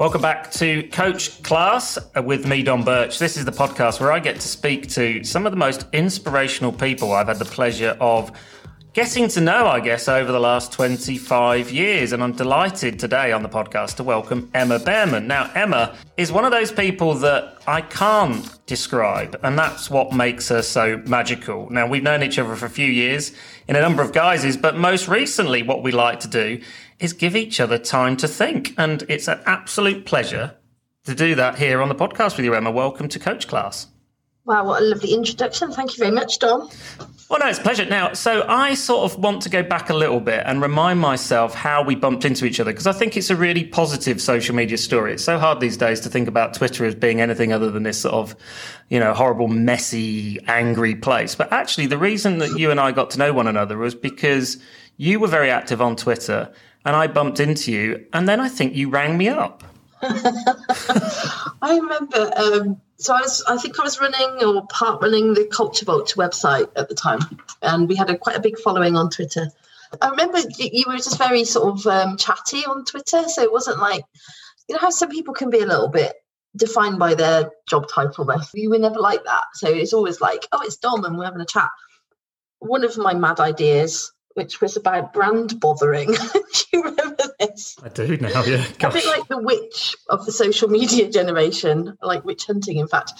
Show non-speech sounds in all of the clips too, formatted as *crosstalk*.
Welcome back to Coach Class with me, Dom Birch. This is the podcast where I get to speak to some of the most inspirational people I've had the pleasure of getting to know, I guess, over the last 25 years. And I'm delighted today on the podcast to welcome Emma Bearman. Now, Emma is one of those people that I can't describe, and that's what makes her so magical. Now, we've known each other for a few years in a number of guises, but most recently, what we like to do is give each other time to think. And it's an absolute pleasure to do that here on the podcast with you, Emma. Welcome to Coach Class. Wow, what a lovely introduction. Thank you very much, Dom. Well, no, it's a pleasure. Now, so I sort of want to go back a little bit and remind myself how we bumped into each other because I think it's a really positive social media story. It's so hard these days to think about Twitter as being anything other than this sort of, you know, horrible, messy, angry place. But actually, the reason that you and I got to know one another was because you were very active on Twitter and I bumped into you. And then I think you rang me up. *laughs* I remember um, so I was, I think I was running or part running the Culture Vulture website at the time, and we had a quite a big following on Twitter. I remember you were just very sort of um, chatty on Twitter, so it wasn't like you know how some people can be a little bit defined by their job title. There, you were never like that. So it's always like, oh, it's Dom, and we're having a chat. One of my mad ideas which was about brand bothering. *laughs* do you remember this? I do now, yeah. Gosh. A bit like the witch of the social media generation, like witch hunting, in fact.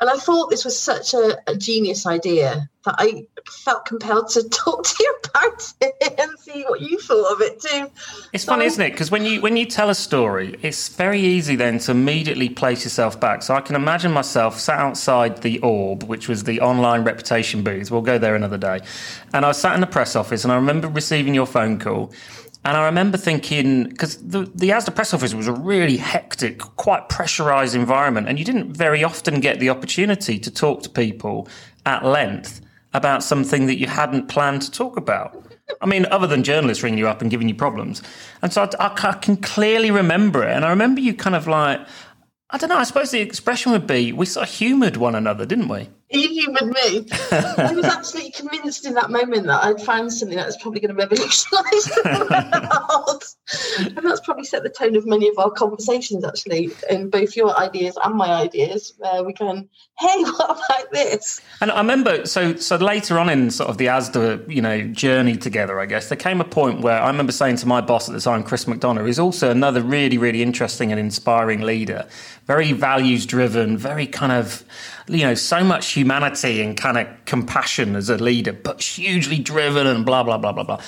And I thought this was such a, a genius idea that I felt compelled to *laughs* talk to you about it and see what you thought of it too. It's so, funny, isn't it? Because when you when you tell a story, it's very easy then to immediately place yourself back. So I can imagine myself sat outside the Orb, which was the online reputation booth. We'll go there another day. And I was sat in the press office, and I remember receiving your phone call. And I remember thinking, because the, the ASDA press office was a really hectic, quite pressurized environment, and you didn't very often get the opportunity to talk to people at length about something that you hadn't planned to talk about. I mean, other than journalists ringing you up and giving you problems. And so I, I, can clearly remember it. And I remember you kind of like, I don't know, I suppose the expression would be we sort of humoured one another, didn't we? You humoured me. *laughs* I was absolutely convinced in that moment that I'd found something that was probably going to revolutionise the *laughs* world. and that's probably set the tone of many of our conversations, actually, in both your ideas and my ideas, where we can, hey, *laughs* what about this? And I remember, so so later on in sort of the ASDA, you know, journey together, I guess, there came a point where I remember saying to my boss at the time, Chris McDonough, who's also another really, really interesting and inspiring leader, very values driven, very kind of, you know, so much humanity and kind of compassion as a leader, but hugely driven and blah, blah, blah, blah, blah.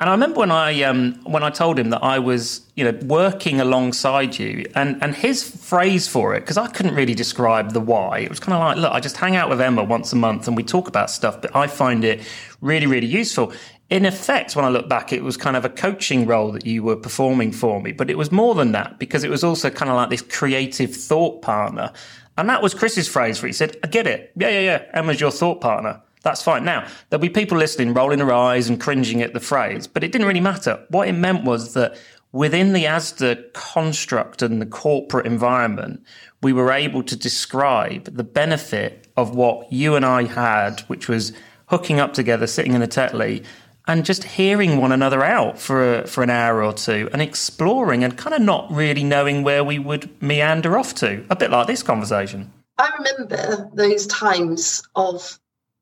And I remember when I um, when I told him that I was, you know, working alongside you, and and his phrase for it, because I couldn't really describe the why. It was kind of like, look, I just hang out with Emma once a month, and we talk about stuff, but I find it really, really useful in effect, when I look back, it was kind of a coaching role that you were performing for me, but it was more than that because it was also kind of like this creative thought partner. And that was Chris's phrase where he said, I get it. Yeah, yeah, yeah. Emma's your thought partner. That's fine. Now, there'll be people listening, rolling their eyes and cringing at the phrase, but it didn't really matter. What it meant was that within the ASDA construct and the corporate environment, we were able to describe the benefit of what you and I had, which was hooking up together, sitting in a Tetley, and just hearing one another out for a, for an hour or two and exploring and kind of not really knowing where we would meander off to. A bit like this conversation. I remember those times of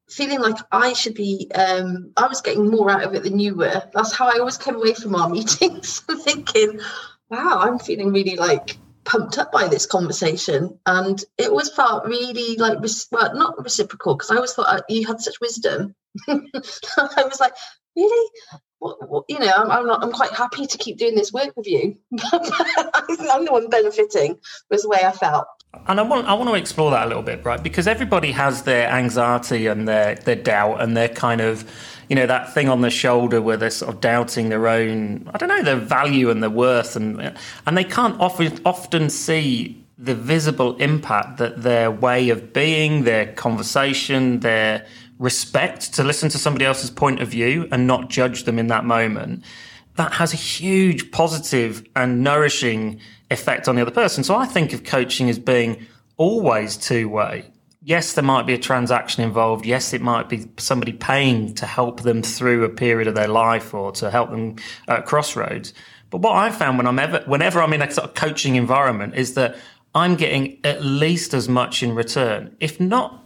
feeling like I should be. Um, I was getting more out of it than you were. That's how I always came away from our *laughs* meetings, *laughs* thinking, "Wow, I'm feeling really like." pumped up by this conversation and it always felt really like well not reciprocal because i always thought uh, you had such wisdom *laughs* i was like really? What, what, you know, I'm, I'm, not, I'm quite happy to keep doing this work with you. *laughs* I'm the one benefiting, was the way I felt. And I want, I want to explore that a little bit, right? Because everybody has their anxiety and their, their doubt and their kind of, you know, that thing on the shoulder where they're sort of doubting their own, I don't know, their value and their worth. And, and they can't often, often see the visible impact that their way of being, their conversation, their respect to listen to somebody else's point of view and not judge them in that moment, that has a huge positive and nourishing effect on the other person. So I think of coaching as being always two way. Yes, there might be a transaction involved. Yes, it might be somebody paying to help them through a period of their life or to help them at crossroads. But what I found when I'm ever, whenever I'm in a sort of coaching environment is that I'm getting at least as much in return, if not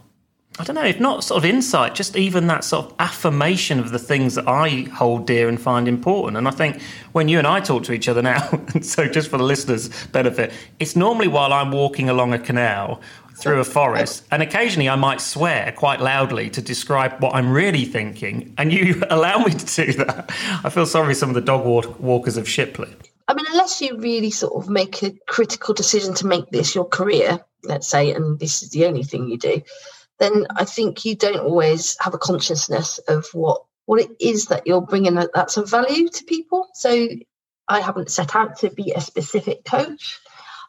I don't know, if not sort of insight, just even that sort of affirmation of the things that I hold dear and find important. And I think when you and I talk to each other now, *laughs* so just for the listeners' benefit, it's normally while I'm walking along a canal through a forest, and occasionally I might swear quite loudly to describe what I'm really thinking, and you *laughs* allow me to do that. I feel sorry for some of the dog walkers of Shipley. I mean, unless you really sort of make a critical decision to make this your career, let's say, and this is the only thing you do then I think you don't always have a consciousness of what what it is that you're bringing that's of value to people. So I haven't set out to be a specific coach.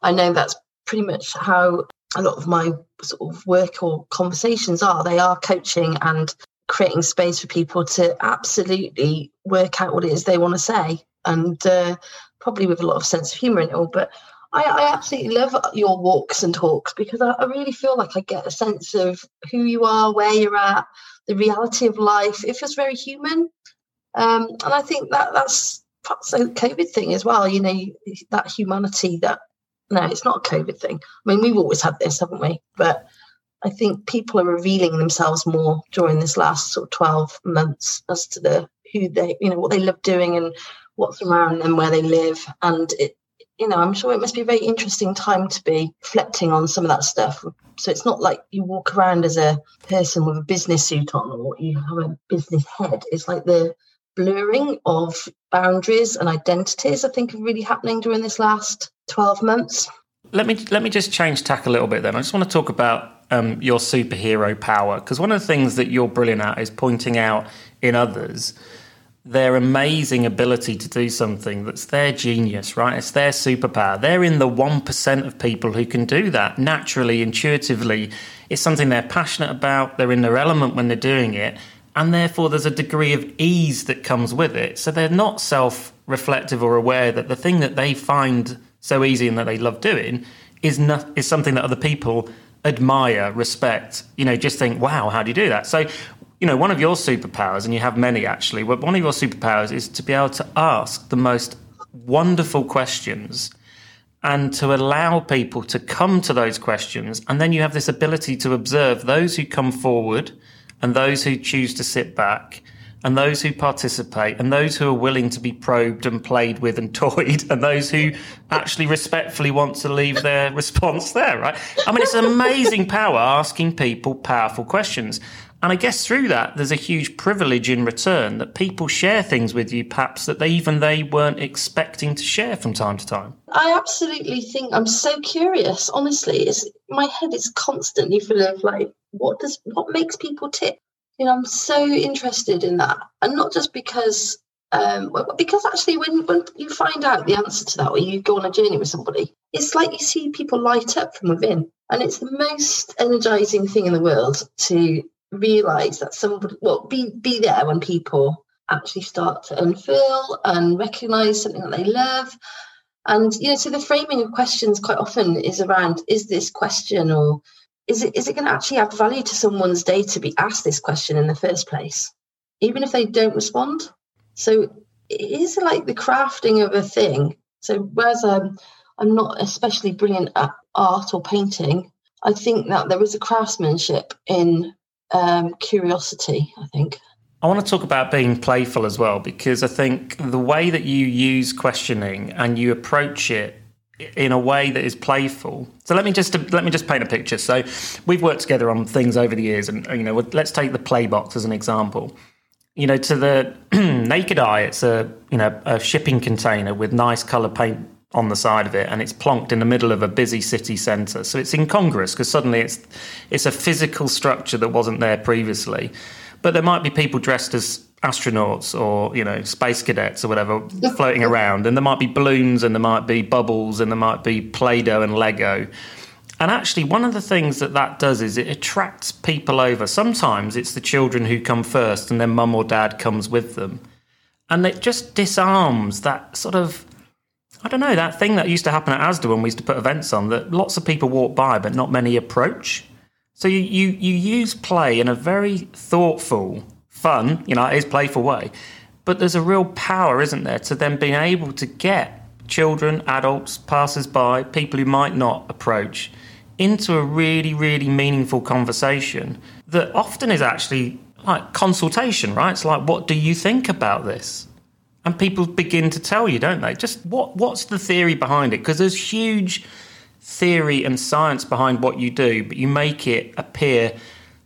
I know that's pretty much how a lot of my sort of work or conversations are. They are coaching and creating space for people to absolutely work out what it is they want to say, and uh, probably with a lot of sense of humour in it all. But I, I absolutely love your walks and talks because I, I really feel like I get a sense of who you are, where you're at, the reality of life. It feels very human. Um, and I think that that's perhaps a COVID thing as well. You know, that humanity that no, it's not a COVID thing. I mean, we've always had this, haven't we? But I think people are revealing themselves more during this last sort of 12 months as to the who they, you know, what they love doing and what's around them, where they live. And it, you know, I'm sure it must be a very interesting time to be reflecting on some of that stuff. So it's not like you walk around as a person with a business suit on or you have a business head. It's like the blurring of boundaries and identities, I think, are really happening during this last 12 months. Let me let me just change tack a little bit then. I just want to talk about um, your superhero power because one of the things that you're brilliant at is pointing out in others their amazing ability to do something that's their genius, right? It's their superpower. They're in the 1% of people who can do that naturally, intuitively. It's something they're passionate about, they're in their element when they're doing it, and therefore there's a degree of ease that comes with it. So they're not self reflective or aware that the thing that they find so easy and that they love doing is, not, is something that other people admire, respect, you know, just think, wow, how do you do that? So you know, one of your superpowers, and you have many actually, but one of your superpowers is to be able to ask the most wonderful questions and to allow people to come to those questions. And then you have this ability to observe those who come forward and those who choose to sit back and those who participate and those who are willing to be probed and played with and *laughs* toyed and those who actually respectfully want to leave their *laughs* response there, right? I mean, it's an amazing power asking people powerful questions. And I guess through that, there's a huge privilege in return that people share things with you, perhaps that they even they weren't expecting to share from time to time. I absolutely think I'm so curious. Honestly, is my head is constantly full of like, what does what makes people tick? You know, I'm so interested in that, and not just because. Um, because actually, when, when you find out the answer to that, or you go on a journey with somebody, it's like you see people light up from within, and it's the most energizing thing in the world to realize that somebody well be be there when people actually start to unfurl and recognize something that they love. And you know so the framing of questions quite often is around is this question or is it is it going to actually add value to someone's day to be asked this question in the first place even if they don't respond? So it is like the crafting of a thing. So whereas i'm i'm not especially brilliant at art or painting i think that there is a craftsmanship in um, curiosity, I think. I want to talk about being playful as well, because I think the way that you use questioning and you approach it in a way that is playful. So let me just let me just paint a picture. So we've worked together on things over the years, and you know, let's take the play box as an example. You know, to the *clears throat* naked eye, it's a you know a shipping container with nice color paint on the side of it and it's plonked in the middle of a busy city centre. So it's incongruous because suddenly it's it's a physical structure that wasn't there previously. But there might be people dressed as astronauts or you know space cadets or whatever *laughs* floating around and there might be balloons and there might be bubbles and there might be play-doh and lego and actually one of the things that that does is it attracts people over sometimes it's the children who come first and then mum or dad comes with them and it just disarms that sort of I don't know, that thing that used to happen at ASDA when we used to put events on that lots of people walk by but not many approach. So you, you, you use play in a very thoughtful, fun, you know, it is playful way, But there's a real power, isn't there, to then being able to get children, adults, passers by, people who might not approach into a really, really meaningful conversation that often is actually like consultation, right? It's like, what do you think about this? And people begin to tell you, don't they? Just what what's the theory behind it? Because there's huge theory and science behind what you do, but you make it appear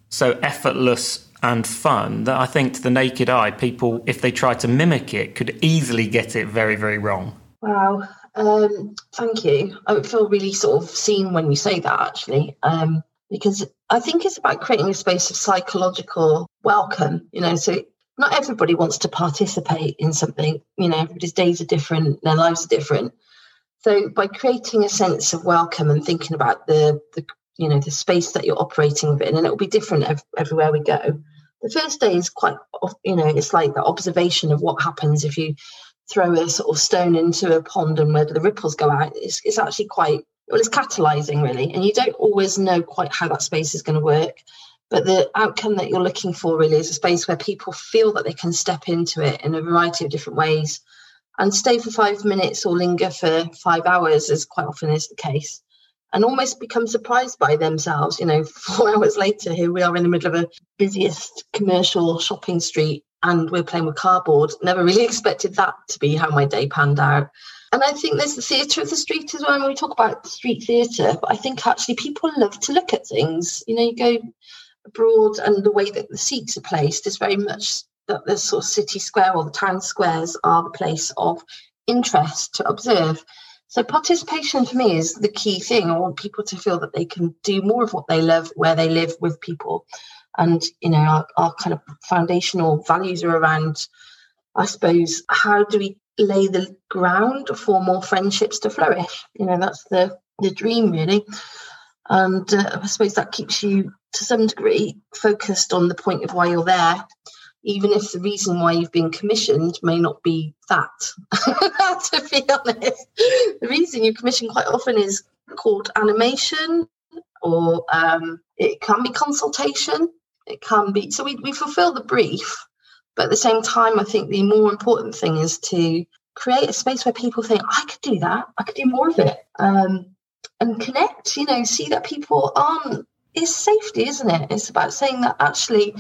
so effortless and fun that I think to the naked eye, people, if they try to mimic it, could easily get it very, very wrong. Wow. Um, thank you. I feel really sort of seen when you say that, actually, um, because I think it's about creating a space of psychological welcome. You know, so not everybody wants to participate in something. You know, everybody's days are different, their lives are different. So by creating a sense of welcome and thinking about the the you know the space that you're operating within, and it will be different ev- everywhere we go. The first day is quite, you know, it's like the observation of what happens if you throw a sort of stone into a pond and where the ripples go out. It's, it's actually quite well, it's catalyzing really, and you don't always know quite how that space is going to work. But the outcome that you're looking for really is a space where people feel that they can step into it in a variety of different ways and stay for five minutes or linger for five hours, as quite often is the case, and almost become surprised by themselves. You know, *laughs* four hours later, here we are in the middle of a busiest commercial shopping street and we're playing with cardboard. Never really *laughs* expected that to be how my day panned out. And I think there's the theatre of the street as well. When we talk about street theatre, but I think actually people love to look at things. You know, you go abroad and the way that the seats are placed is very much that the sort of city square or the town squares are the place of interest to observe. So participation for me is the key thing. I want people to feel that they can do more of what they love where they live with people. And you know, our, our kind of foundational values are around, I suppose, how do we lay the ground for more friendships to flourish? You know, that's the the dream really. And uh, I suppose that keeps you to some degree focused on the point of why you're there, even if the reason why you've been commissioned may not be that. *laughs* to be honest, the reason you commission quite often is called animation, or um, it can be consultation. It can be so we, we fulfill the brief, but at the same time, I think the more important thing is to create a space where people think I could do that, I could do more of it. Um, and connect, you know, see that people aren't, it's safety, isn't it? It's about saying that actually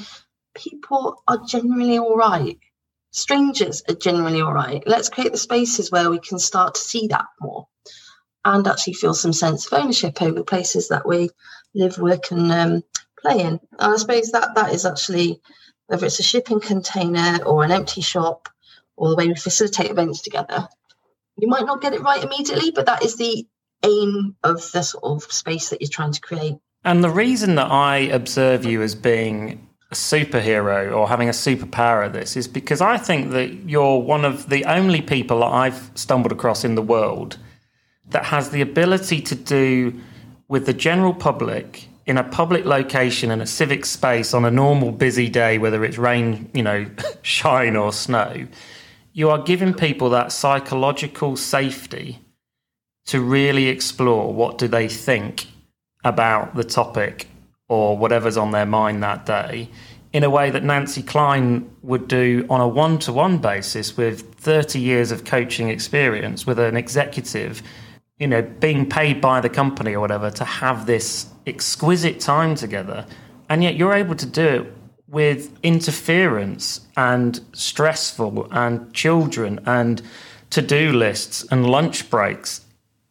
people are generally all right. Strangers are generally all right. Let's create the spaces where we can start to see that more and actually feel some sense of ownership over places that we live, work, and um, play in. And I suppose that that is actually whether it's a shipping container or an empty shop or the way we facilitate events together. You might not get it right immediately, but that is the aim of the sort of space that you're trying to create. And the reason that I observe you as being a superhero or having a superpower at this is because I think that you're one of the only people that I've stumbled across in the world that has the ability to do with the general public in a public location in a civic space on a normal busy day, whether it's rain, you know, *laughs* shine or snow, you are giving people that psychological safety to really explore what do they think about the topic or whatever's on their mind that day in a way that Nancy Kline would do on a one to one basis with 30 years of coaching experience with an executive, you know, being paid by the company or whatever to have this exquisite time together. And yet you're able to do it with interference and stressful and children and to do lists and lunch breaks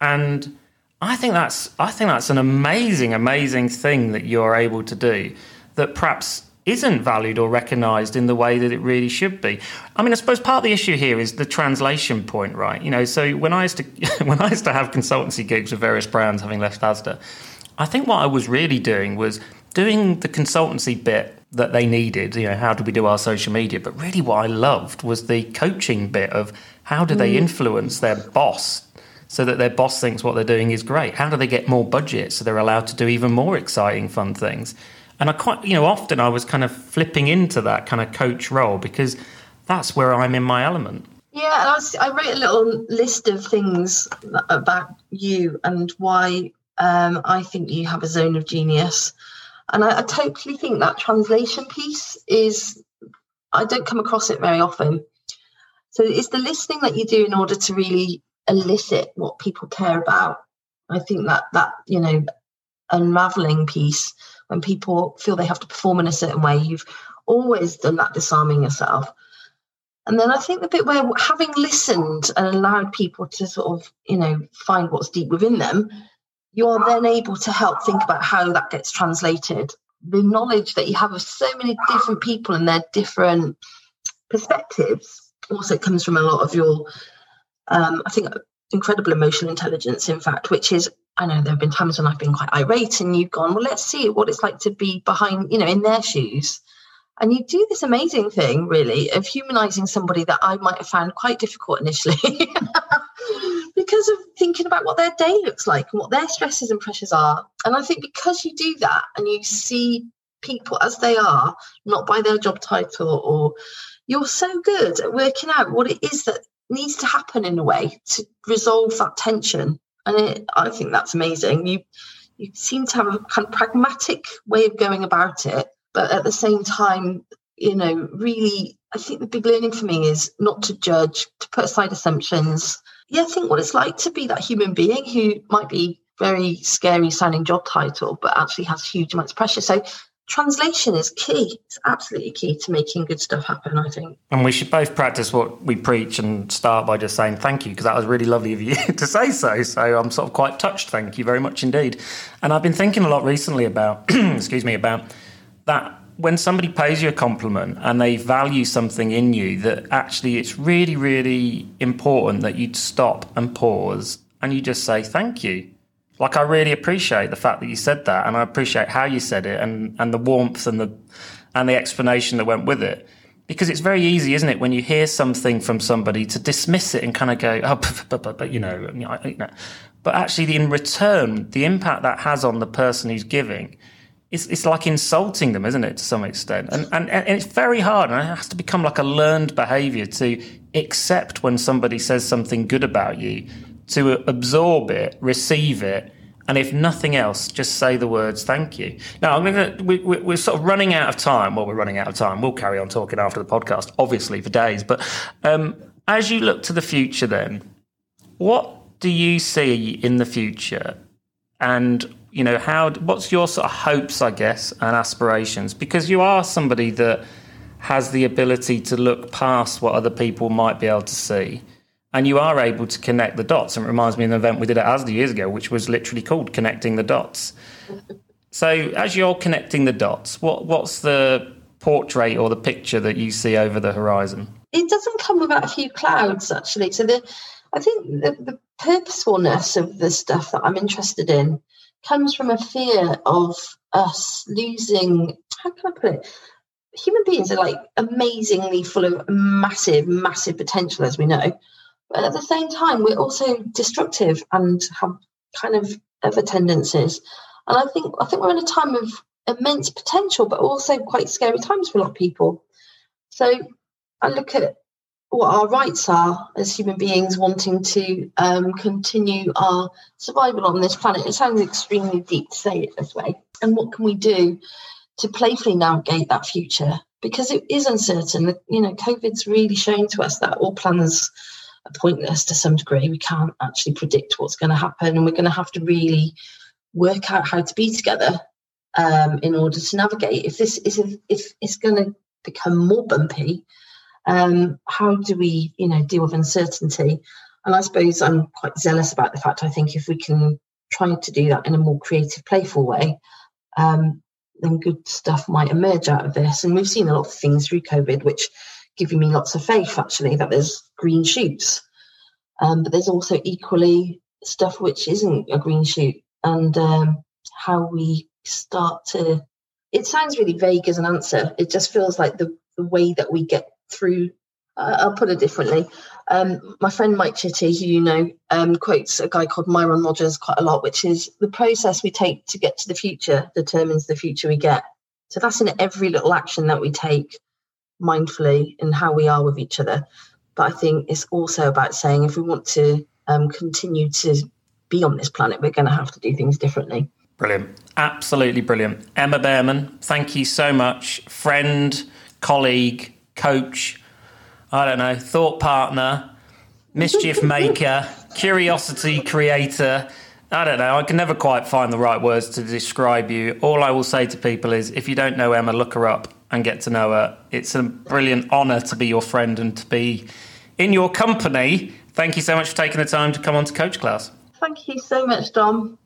and I think that's I think that's an amazing, amazing thing that you're able to do that perhaps isn't valued or recognized in the way that it really should be. I mean, I suppose part of the issue here is the translation point, right? You know, so when I used to *laughs* when I used to have consultancy gigs with various brands having left Asda, I think what I was really doing was doing the consultancy bit that they needed, you know, how do we do our social media? But really what I loved was the coaching bit of how do they mm. influence their boss so that their boss thinks what they're doing is great? How do they get more budget so they're allowed to do even more exciting, fun things? And I quite, you know, often I was kind of flipping into that kind of coach role because that's where I'm in my element. Yeah, and I, was, I wrote a little list of things about you and why um, I think you have a zone of genius. And I, I totally think that translation piece is, I don't come across it very often. So it's the listening that you do in order to really elicit what people care about. I think that that you know unraveling piece when people feel they have to perform in a certain way, you've always done that disarming yourself. And then I think the bit where having listened and allowed people to sort of, you know, find what's deep within them, you're then able to help think about how that gets translated. The knowledge that you have of so many different people and their different perspectives also comes from a lot of your, um, I think, incredible emotional intelligence, in fact, which is, I know there have been times when I've been quite irate and you've gone, well, let's see what it's like to be behind, you know, in their shoes and you do this amazing thing, really, of humanizing somebody that I might have found quite difficult initially *laughs* because of thinking about what their day looks like and what their stresses and pressures are. And I think because you do that and you see people as they are, not by their job title, or you're so good at working out what it is that needs to happen in a way to resolve that tension. And it, I think that's amazing. You you seem to have a kind of pragmatic way of going about it but at the same time you know really i think the big learning for me is not to judge to put aside assumptions yeah think what it's like to be that human being who might be very scary sounding job title but actually has huge amounts of pressure so translation is key. It's absolutely key to making good stuff happen i think. And we should both practice what we preach and start by just saying thank you because that was really lovely of you *laughs* to say so. So i'm sort of quite touched. Thank you very much indeed. And i've been thinking a lot recently about *clears throat* excuse me about that when somebody pays you a compliment and they value something in you that actually it's really really important that you'd stop and pause and you just say thank you like i really appreciate the fact that you said that and i appreciate how you said it and and the warmth and the and the explanation that went with it because it's very easy isn't it when you hear something from somebody to dismiss it and kind of go oh *laughs* but, but, but, but you know, you know but actually in return the impact that has on the person who's giving it's, it's like insulting them, isn't it, to some extent? And, and, and it's very hard, and it has to become like a learned behavior to accept when somebody says something good about you, to absorb it, receive it, and if nothing else, just say the words thank you. Now, I'm gonna, we, we, we're sort of running out of time. Well, we're running out of time. We'll carry on talking after the podcast, obviously, for days. But um, as you look to the future, then, what do you see in the future? And you know how what's your sort of hopes i guess and aspirations because you are somebody that has the ability to look past what other people might be able to see and you are able to connect the dots and it reminds me of an event we did at asda years ago which was literally called connecting the dots *laughs* so as you're connecting the dots what what's the portrait or the picture that you see over the horizon it doesn't come without a few clouds actually so the i think the, the purposefulness of the stuff that i'm interested in comes from a fear of us losing, how can I put it? Human beings are like amazingly full of massive, massive potential, as we know. But at the same time, we're also destructive and have kind of other tendencies. And I think I think we're in a time of immense potential, but also quite scary times for a lot of people. So I look at what our rights are as human beings wanting to um, continue our survival on this planet. It sounds extremely deep to say it this way. And what can we do to playfully navigate that future? Because it is uncertain. You know, COVID's really shown to us that all plans pointless to some degree. We can't actually predict what's going to happen, and we're going to have to really work out how to be together um, in order to navigate. If this is if it's going to become more bumpy, um, how do we, you know, deal with uncertainty? And I suppose I'm quite zealous about the fact I think if we can try to do that in a more creative, playful way, um, then good stuff might emerge out of this. And we've seen a lot of things through COVID which give me lots of faith actually that there's green shoots. Um, but there's also equally stuff which isn't a green shoot and um, how we start to it sounds really vague as an answer it just feels like the, the way that we get through uh, I'll put it differently. Um, my friend Mike Chitty, who you know, um, quotes a guy called Myron Rogers quite a lot, which is the process we take to get to the future determines the future we get. So that's in every little action that we take mindfully in how we are with each other. But I think it's also about saying if we want to um, continue to be on this planet, we're going to have to do things differently. Brilliant. Absolutely brilliant. Emma Bearman, thank you so much. Friend, colleague, coach, I don't know, thought partner, mischief *laughs* maker, curiosity creator. I don't know. I can never quite find the right words to describe you. All I will say to people is if you don't know Emma, look her up and get to know her. It's a brilliant honour to be your friend and to be in your company. Thank you so much for taking the time to come on to Coach Class. Thank you so much, Dom.